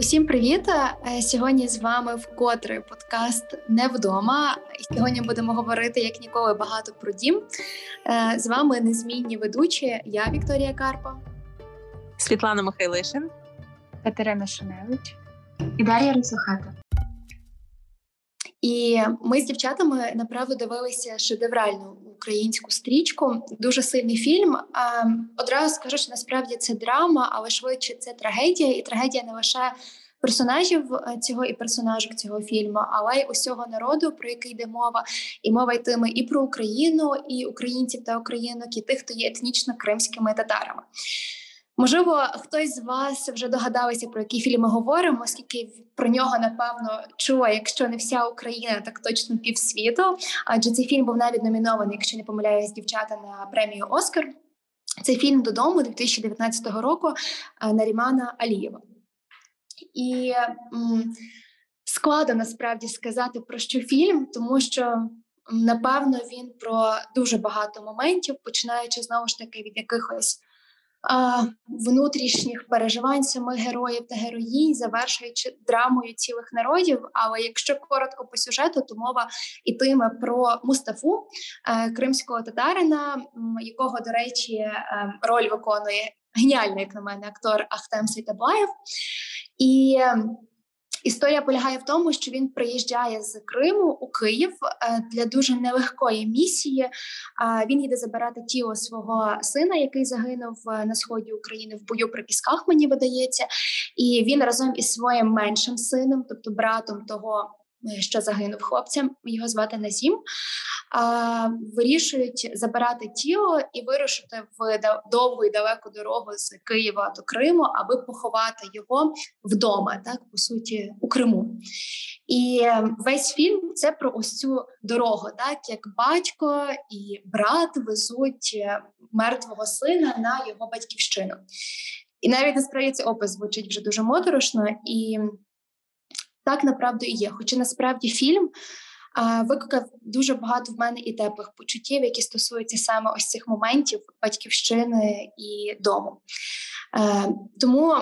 Усім привіт! Е, сьогодні з вами вкотре подкаст не вдома. Сьогодні будемо говорити як ніколи багато про дім. Е, з вами незмінні ведучі. Я Вікторія Карпа, Світлана Михайлишин, Катерина Шуневич і Дар'я Русухата. І ми з дівчатами направду дивилися шедевральну українську стрічку. Дуже сильний фільм. Одразу скажу, що насправді це драма, але швидше це трагедія, і трагедія не лише персонажів е, цього і персонажок цього фільму, але й усього народу, про який йде мова, і мова йтиме і про Україну, і українців та українок, і тих, хто є етнічно кримськими татарами. Можливо, хтось з вас вже догадалися, про які фільми говоримо, оскільки про нього напевно чує, якщо не вся Україна, так точно півсвіту. Адже цей фільм був навіть номінований, якщо не помиляюсь, дівчата на премію Оскар. Цей фільм додому 2019 року Нарімана Алієва. І складно насправді сказати про що фільм, тому що напевно він про дуже багато моментів, починаючи знову ж таки від якихось внутрішніх переживань самих героїв та героїнь, завершуючи драмою цілих народів. Але якщо коротко по сюжету, то мова йтиме про Мустафу е, кримського татарина, якого, до речі, е, роль виконує геніальний, як на мене, актор Ахтем Сейтаблаєв. І Історія полягає в тому, що він приїжджає з Криму у Київ е, для дуже нелегкої місії. Він їде забирати тіло свого сина, який загинув е, на сході України в бою при пісках. Мені видається, і він разом із своїм меншим сином, тобто братом того Е, що загинув хлопцем, його звати Назім, вирішують забирати тіло і вирушити в довгу і далеку дорогу з Києва до Криму, аби поховати його вдома, так по суті, у Криму. І весь фільм це про ось цю дорогу, так як батько і брат везуть е, мертвого сина на його батьківщину. І навіть насправді цей опис звучить вже дуже моторошно і так направду і є. Хоча насправді фільм а, викликав дуже багато в мене і теплих почуттів, які стосуються саме ось цих моментів батьківщини і дому. Е, Тому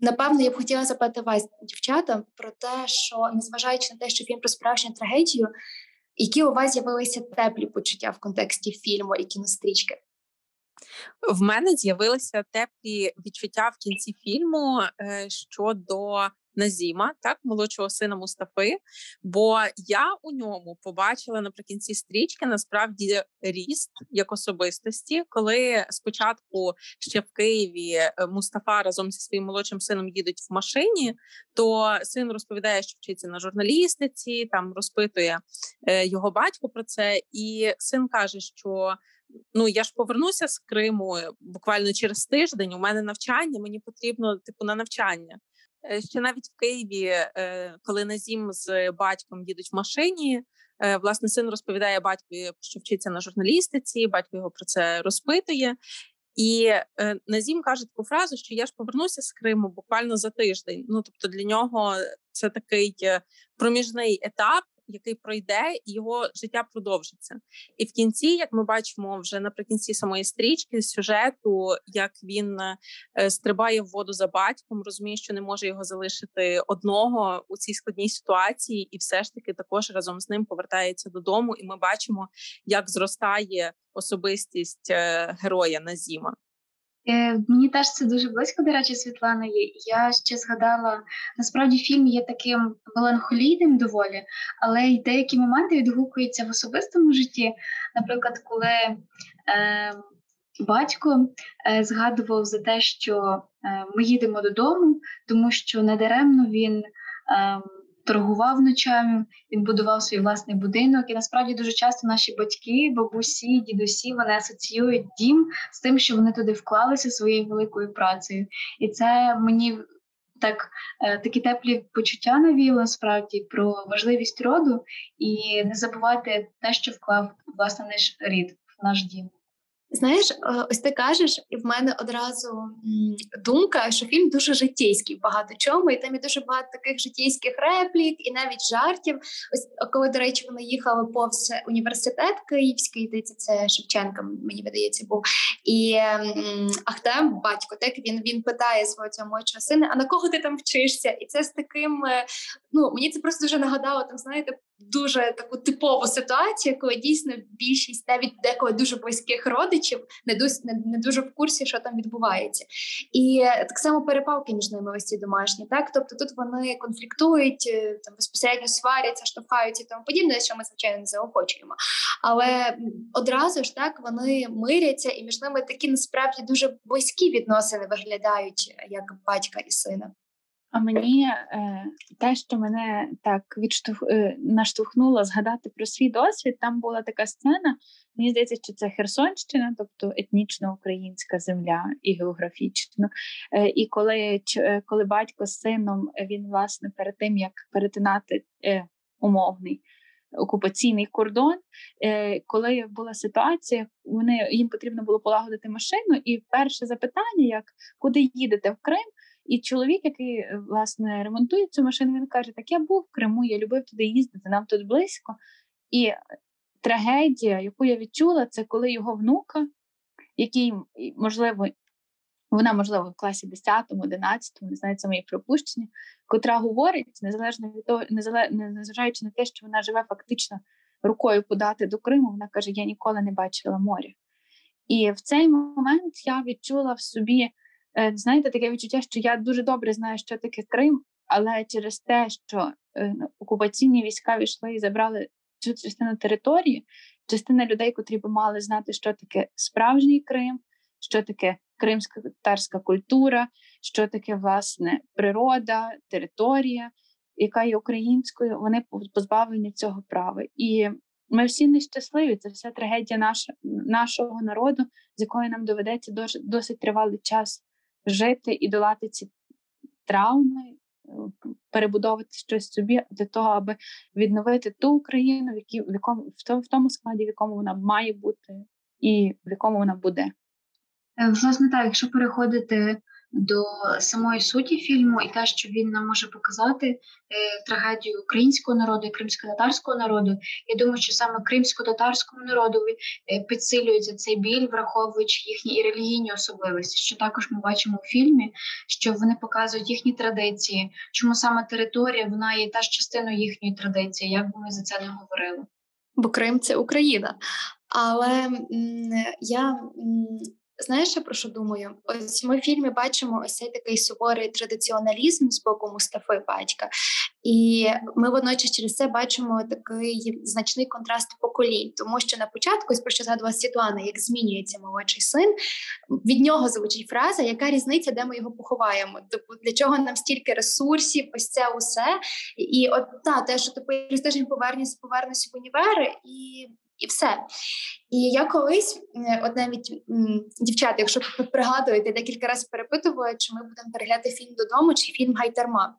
напевно я б хотіла запитати вас, дівчата, про те, що незважаючи на те, що фільм про справжню трагедію, які у вас з'явилися теплі почуття в контексті фільму і кінострічки. В мене з'явилися теплі відчуття в кінці фільму е, щодо Назіма, так молодшого сина Мустафи. Бо я у ньому побачила наприкінці стрічки насправді ріст як особистості, коли спочатку ще в Києві е, Мустафа разом зі своїм молодшим сином їдуть в машині, то син розповідає, що вчиться на журналістиці, там розпитує е, його батько про це, і син каже, що. Ну, я ж повернуся з Криму буквально через тиждень. У мене навчання, мені потрібно типу на навчання. Е, ще навіть в Києві, коли коли Назім з батьком їдуть в машині, е, власне син розповідає батькові, що вчиться на журналістиці, батько його про це розпитує. І Назім каже таку фразу, що я ж повернуся з Криму буквально за тиждень. Ну тобто для нього це такий проміжний етап, який пройде, і його життя продовжиться. І в кінці, як ми бачимо, вже наприкінці самої стрічки сюжету, як він е, стрибає в воду за батьком, розуміє, що не може його залишити одного у цій складній ситуації, і все ж таки також разом з ним повертається додому. І ми бачимо, як зростає особистість е, героя Назіма. Е, мені теж це дуже близько, до речі, Світлана. Я ще згадала, насправді фільм є таким меланхолійним доволі, але й деякі моменти відгукуються в особистому житті. Наприклад, коли е, батько е, згадував за те, що е, ми їдемо додому, тому що недаремно він. Е, торгував ночами, він будував свій власний будинок. І насправді дуже часто наші батьки, бабусі, дідусі вони асоціюють дім з тим, що вони туди вклалися своєю великою працею. І це мені так е, такі теплі почуття навіло насправді про важливість роду і не забувати те, що вклав власне наш рід в наш дім. Знаєш, е, ось ти кажеш, і в мене одразу думка, що фільм дуже життєйський в багато чому, і там є дуже багато таких життєйських реплік і навіть жартів. Ось коли, до речі, вони їхали повз університет Київський, здається, це Шевченка, мені видається, був. І Ахтем, батько, так він він питає свого цього молодшого сина: а на кого ти там вчишся? І це з таким. Е, ну мені це просто дуже нагадало там, знаєте, дуже таку типову ситуацію, коли дійсно більшість навіть деколи дуже близьких родичів не дуже, не, дуже в курсі, що там відбувається, і так само перепалки між ними ці домашні. Так, тобто тут вони конфліктують, е, там безпосередньо сваряться, штовхаються і тому подібне, що ми звичайно не заохочуємо. Але одразу ж так вони миряться, і між ними такі насправді дуже близькі відносини виглядають як батька і сина. А мені е, те, що мене так відштовх е, наштовхнуло згадати про свій досвід, там була така сцена. Мені здається, що це Херсонщина, тобто етнічно українська земля і географічно. Е, і коли е, коли батько з сином він власне перед тим як перетинати умовний окупаційний кордон, коли була ситуація, вони їм потрібно було полагодити машину, і перше запитання: як куди їдете в Крим? І чоловік, який е, власне ремонтує цю машину, він каже: Так я був в Криму, я любив туди їздити, нам тут близько. І трагедія, яку я відчула, це коли його внука, який, можливо, вона, можливо, в класі 10, 11, не знаю, це мої пропущення, котра говорить, незалежно від того, незважаючи на те, що вона живе фактично рукою подати до Криму, вона каже: Я ніколи не бачила моря. І в цей момент я відчула в собі знаєте, таке відчуття, що я дуже добре знаю, що таке Крим, але через те, що е, окупаційні війська війшли і забрали цю частину території, частина людей, котрі би мали знати, що таке справжній Крим, що таке кримська татарська культура, що таке власне природа, територія, яка є українською, вони позбавлені цього права. І ми всі нещасливі. Це вся трагедія наша, нашого народу, з якою нам доведеться досить тривалий час жити і долати ці травми, е, перебудовувати щось собі для того, аби відновити ту Україну, в якій в якому в тому складі, в якому вона має бути, і в якому вона буде. Е, власне, так, якщо переходити до самої суті фільму і те, що він нам може показати е, трагедію українського народу і кримсько-татарського народу. Я думаю, що саме кримсько-татарському народу е, підсилюється цей біль, враховуючи їхні і релігійні особливості. Що також ми бачимо у фільмі, що вони показують їхні традиції, чому саме територія вона є теж частиною їхньої традиції, як би ми за це не говорили. Бо Крим це Україна. Але я Знаєш, я про що думаю? Ось ми в фільмі бачимо ось цей такий суворий традиціоналізм з боку Мустафи батька, і ми водночас через це бачимо такий значний контраст поколінь, тому що на початку, про що згадувала Світлана, як змінюється молодший син, від нього звучить фраза, яка різниця, де ми його поховаємо? Тобто для чого нам стільки ресурсів, ось це усе. І от та те, що ти через тиждень повернешся, повернешся в універ, і і все. І я колись, от навіть дівчата, якщо пригадуєте, декілька разів перепитувала, чи ми будемо переглядати фільм додому, чи фільм Гайтерма.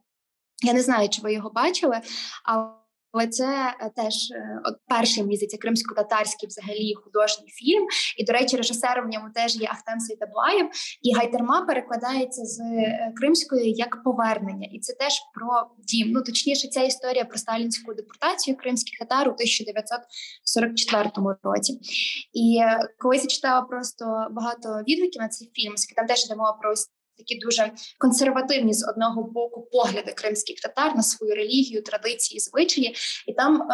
Я не знаю, чи ви його бачили, але. Але це е, теж е, от перший місяць кримсько-татарський взагалі художній фільм. І, до речі, режисером в ньому теж є Ахтем Сейтаблаєв. І Гайтерма перекладається з е, кримської як повернення, і це теж про дім. Ну точніше, ця історія про сталінську депортацію кримських татар у 1944 році. І колись я читала просто багато відгуків на цей фільм, там теж йде мова про такі дуже консервативні з одного боку погляди кримських татар на свою релігію, традиції, звичаї, і там е,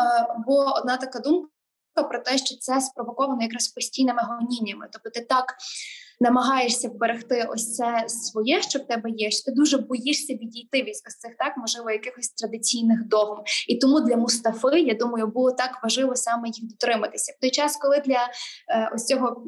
була одна така думка про те, що це спровоковано якраз постійними гоніннями. Тобто, ти так намагаєшся вберегти ось це своє, що в тебе є, що ти дуже боїшся відійти від ось цих так, можливо, якихось традиційних догм. І тому для Мустафи, я думаю, було так важливо саме їх дотриматися. В той час, коли для е, ось цього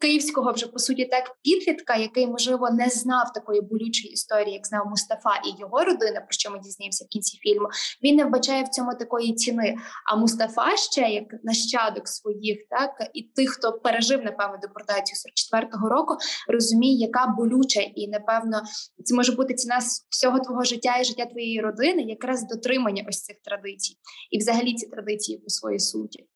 київського вже по суті так підлітка, який можливо не знав такої болючої історії, як знав Мустафа і його родина, про що ми дізнаємося в кінці фільму, він не вбачає в цьому такої ціни. А Мустафа ще як нащадок своїх, так і тих, хто пережив напевно депортацію 44-го року, розуміє, яка болюча, і напевно це може бути ціна всього твого життя і життя твоєї родини, якраз дотримання ось цих традицій, і взагалі ці традиції по своїй суті.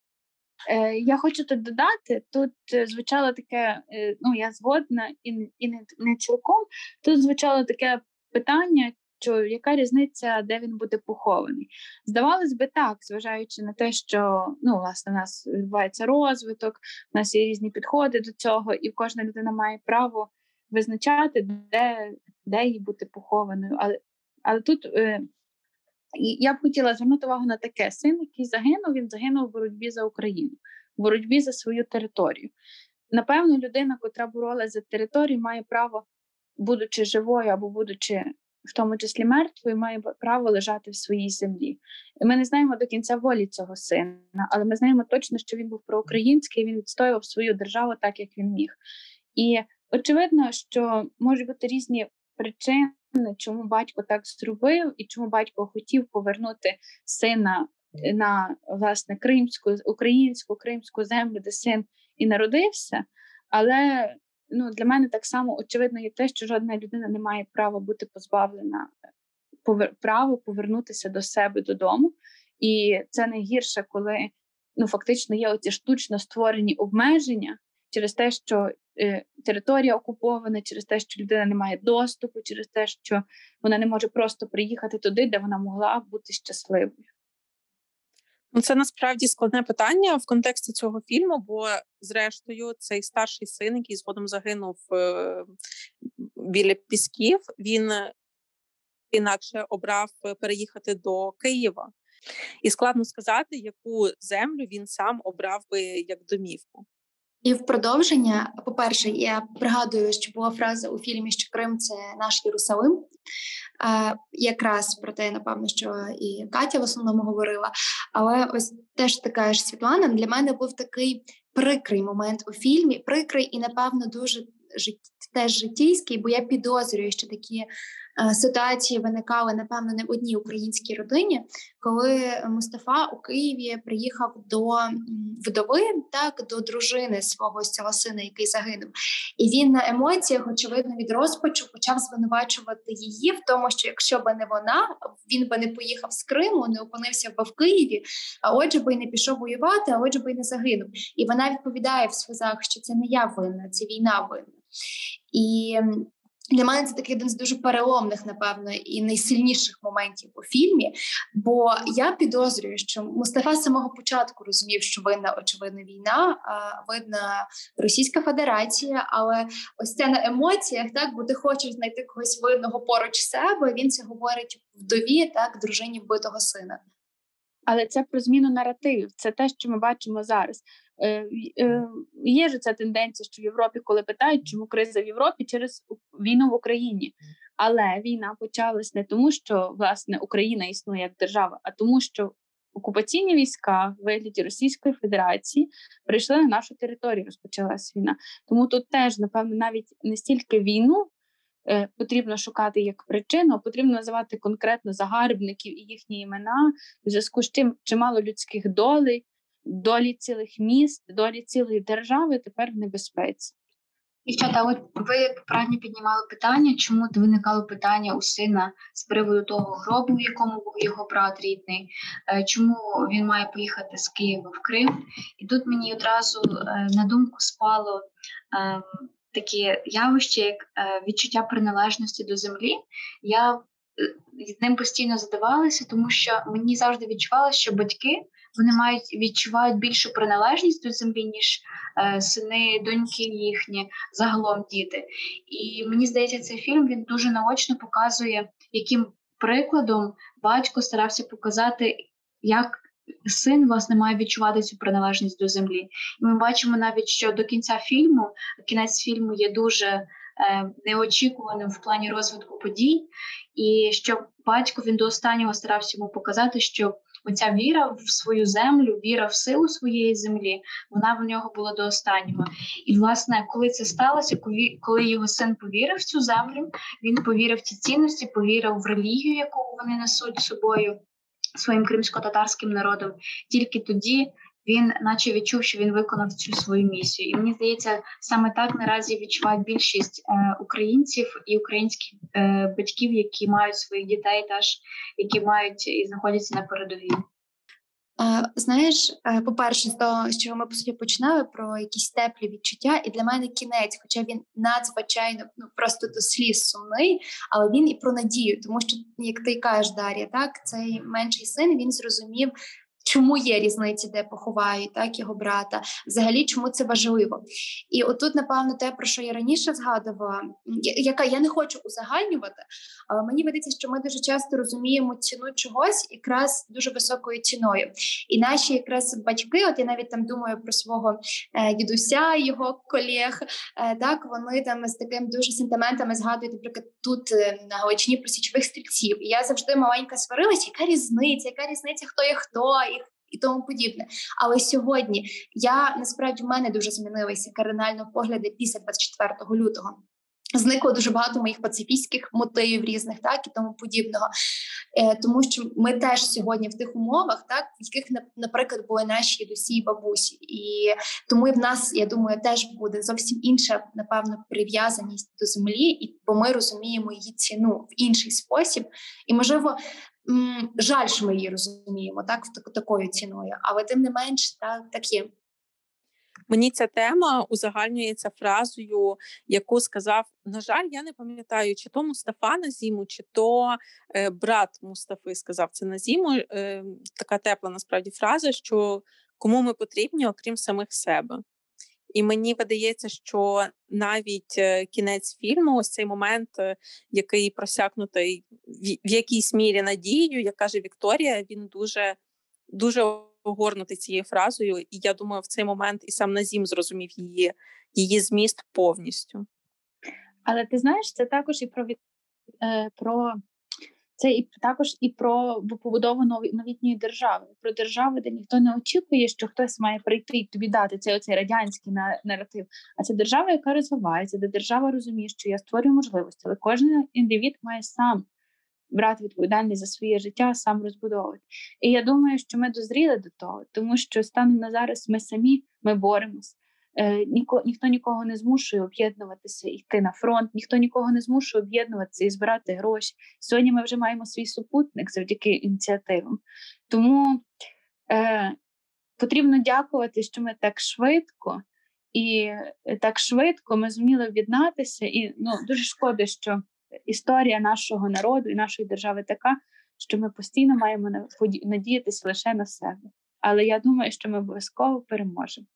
Е, Я хочу тут додати, тут е, звучало таке, е, ну я згодна і і не, не цілком. Тут звучало таке питання, що яка різниця, де він буде похований? Здавалось би, так, зважаючи на те, що ну, власне, у нас відбувається розвиток, у нас є різні підходи до цього, і кожна людина має право визначати, де де їй бути похованою. Але але тут е, я б хотіла звернути увагу на таке: син, який загинув, він загинув в боротьбі за Україну, в боротьбі за свою територію. Напевно, людина, котра боролася за територію, має право, будучи живою або будучи в тому числі мертвою, має право лежати в своїй землі. Ми не знаємо до кінця волі цього сина, але ми знаємо точно, що він був проукраїнський, він відстоював свою державу так, як він міг. І очевидно, що можуть бути різні причини, чому батько так зробив, і чому батько хотів повернути сина на власне кримську, українську кримську землю, де син і народився. Але ну, для мене так само очевидно є те, що жодна людина не має права бути позбавлена повер... право повернутися до себе додому. І це найгірше, коли ну, фактично є оці штучно створені обмеження через те, що е, територія окупована, через те, що людина не має доступу, через те, що вона не може просто приїхати туди, де вона могла бути щасливою. Ну, це насправді складне питання в контексті цього фільму, бо, зрештою, цей старший син, який згодом загинув е, біля Пісків, він інакше обрав переїхати до Києва. І складно сказати, яку землю він сам обрав би як домівку. І в продовження, по-перше, я пригадую, що була фраза у фільмі, що Крим це наш Єрусалим. Е, якраз про те, напевно, що і Катя в основному говорила. Але ось теж така ж Світлана для мене був такий прикрий момент у фільмі, прикрий і, напевно, дуже жит... теж життєйський, бо я підозрюю, що такі ситуації виникали напевно не в одній українській родині, коли Мустафа у Києві приїхав до вдови, так до дружини свого цього сина, який загинув, і він на емоціях, очевидно, від розпачу почав звинувачувати її в тому, що якщо би не вона, він би не поїхав з Криму, не опинився би в Києві, а отже би й не пішов воювати, а отже би й не загинув. І вона відповідає в сльозах, що це не я винна, це війна винна. І для мене це такий один з дуже переломних, напевно, і найсильніших моментів у фільмі. Бо я підозрюю, що Мустафа з самого початку розумів, що винна очевидно війна, видна Російська Федерація. Але ось це на емоціях, так бо ти хочеш знайти когось винного поруч себе. Він це говорить вдові, так дружині вбитого сина. Але це про зміну наративів. Це те, що ми бачимо зараз. Е, е, Є ж ця тенденція, що в Європі, коли питають, чому криза в Європі через війну в Україні. Але війна почалась не тому, що власне Україна існує як держава, а тому, що окупаційні війська в вигляді Російської Федерації прийшли на нашу територію. Розпочалась війна. Тому тут теж, напевно, навіть не стільки війну е, потрібно шукати як причину, потрібно називати конкретно загарбників і їхні імена, в зв'язку з чим чимало людських долей долі цілих міст, долі цілої держави тепер в небезпеці. Дівчата, от ви правильно піднімали питання, чому виникало питання у сина з приводу того гробу, в якому був його брат рідний, е, чому він має поїхати з Києва в Крим? І тут мені одразу е, на думку спало ем, таке явище, як е, відчуття приналежності до землі. Я з ним постійно задавалася, тому що мені завжди відчувалося, що батьки вони мають відчувають більшу приналежність до землі, ніж е, сини, доньки їхні, загалом діти. І мені здається, цей фільм він дуже наочно показує, яким прикладом батько старався показати, як син власне має відчувати цю приналежність до землі. І ми бачимо навіть, що до кінця фільму кінець фільму є дуже е, неочікуваним в плані розвитку подій, і що батько він до останнього старався йому показати, що оця віра в свою землю, віра в силу своєї землі, вона в нього була до останнього. І, власне, коли це сталося, коли його син повірив в цю землю, він повірив в ці цінності, повірив в релігію, яку вони несуть собою своїм кримсько-татарським народом. Тільки тоді він, наче відчув, що він виконав цю свою місію. І мені здається, саме так наразі відчувають більшість е, українців і українських е, батьків, які мають своїх дітей, теж які мають і знаходяться на передовій. Знаєш, е, по-перше, того, з чого ми по суті починали про якісь теплі відчуття, і для мене кінець, хоча він надзвичайно ну просто до сліз сумний, але він і про надію, тому що як ти кажеш, Дар'я, так цей менший син він зрозумів чому є різниці, де поховають так його брата, взагалі чому це важливо. І отут, напевно, те, про що я раніше згадувала, яка я не хочу узагальнювати, але мені видається, що ми дуже часто розуміємо ціну чогось якраз дуже високою ціною. І наші якраз батьки, от я навіть там думаю про свого е, дідуся, його колег, е, так вони там з таким дуже сентиментами згадують, наприклад, тут е, на Галичині про січових стрільців. І я завжди маленька сварилася, яка різниця, яка різниця, хто є хто і тому подібне. Але сьогодні я насправді в мене дуже змінилися кардинально погляди після 24 лютого. Зникло дуже багато моїх пацифістських мотивів різних, так і тому подібного, Е, тому що ми теж сьогодні в тих умовах, так в яких наприклад були наші дідусі і бабусі, і тому і в нас, я думаю, теж буде зовсім інша, напевно, прив'язаність до землі, і бо ми розуміємо її ціну в інший спосіб, і можливо жаль, що ми її розуміємо так такою ціною, але тим не менш, так, так є. Мені ця тема узагальнюється фразою, яку сказав: на жаль, я не пам'ятаю, чи то Мустафа на зіму, чи то е, брат Мустафи сказав це на зіму. Е, така тепла насправді фраза, що кому ми потрібні, окрім самих себе. І мені видається, що навіть е, кінець фільму, ось цей момент, е, який просякнутий в якійсь мірі надією, як каже Вікторія, він дуже дуже огорнутий цією фразою. І я думаю, в цей момент і сам Назім зрозумів її, її зміст повністю. Але ти знаєш, це також і про е, про це і також і про побудову новітньої держави, про державу, де ніхто не очікує, що хтось має прийти і тобі дати цей оцей радянський наратив. А це держава, яка розвивається, де держава розуміє, що я створюю можливості, але кожен індивід має сам брати відповідальність за своє життя, сам розбудовувати. І я думаю, що ми дозріли до того, тому що станом на зараз ми самі ми боремось. Е, ніко, ніхто нікого не змушує об'єднуватися, йти на фронт, ніхто нікого не змушує об'єднуватися і збирати гроші. Сьогодні ми вже маємо свій супутник завдяки ініціативам. Тому е, потрібно дякувати, що ми так швидко і е, так швидко ми зуміли об'єднатися. І ну дуже шкода, що історія нашого народу і нашої держави така, що ми постійно маємо надіятися лише на себе. Але я думаю, що ми обов'язково переможемо.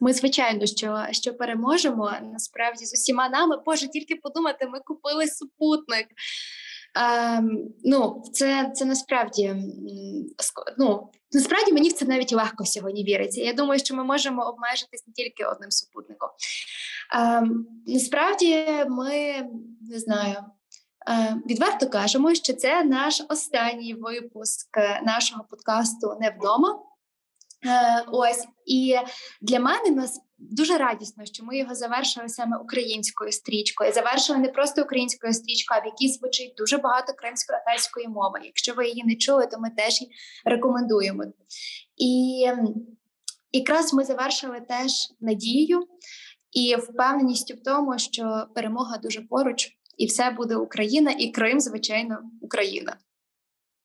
Ми, звичайно, що що переможемо насправді з усіма нами. Боже, тільки подумати, ми купили супутник. Ем, ну, Це це насправді ну, насправді мені в це навіть легко сьогодні віриться. Я думаю, що ми можемо обмежитись не тільки одним супутником. Ем, Насправді, ми не знаю. Е, відверто кажемо, що це наш останній випуск нашого подкасту не вдома. Е, ось і для мене нас дуже радісно, що ми його завершили саме українською стрічкою. Завершили не просто українською стрічкою, а в якій звучить дуже багато кримсько-татарської мови. Якщо ви її не чули, то ми теж її рекомендуємо. І якраз ми завершили теж надією і впевненістю в тому, що перемога дуже поруч, і все буде Україна, і Крим, звичайно, Україна.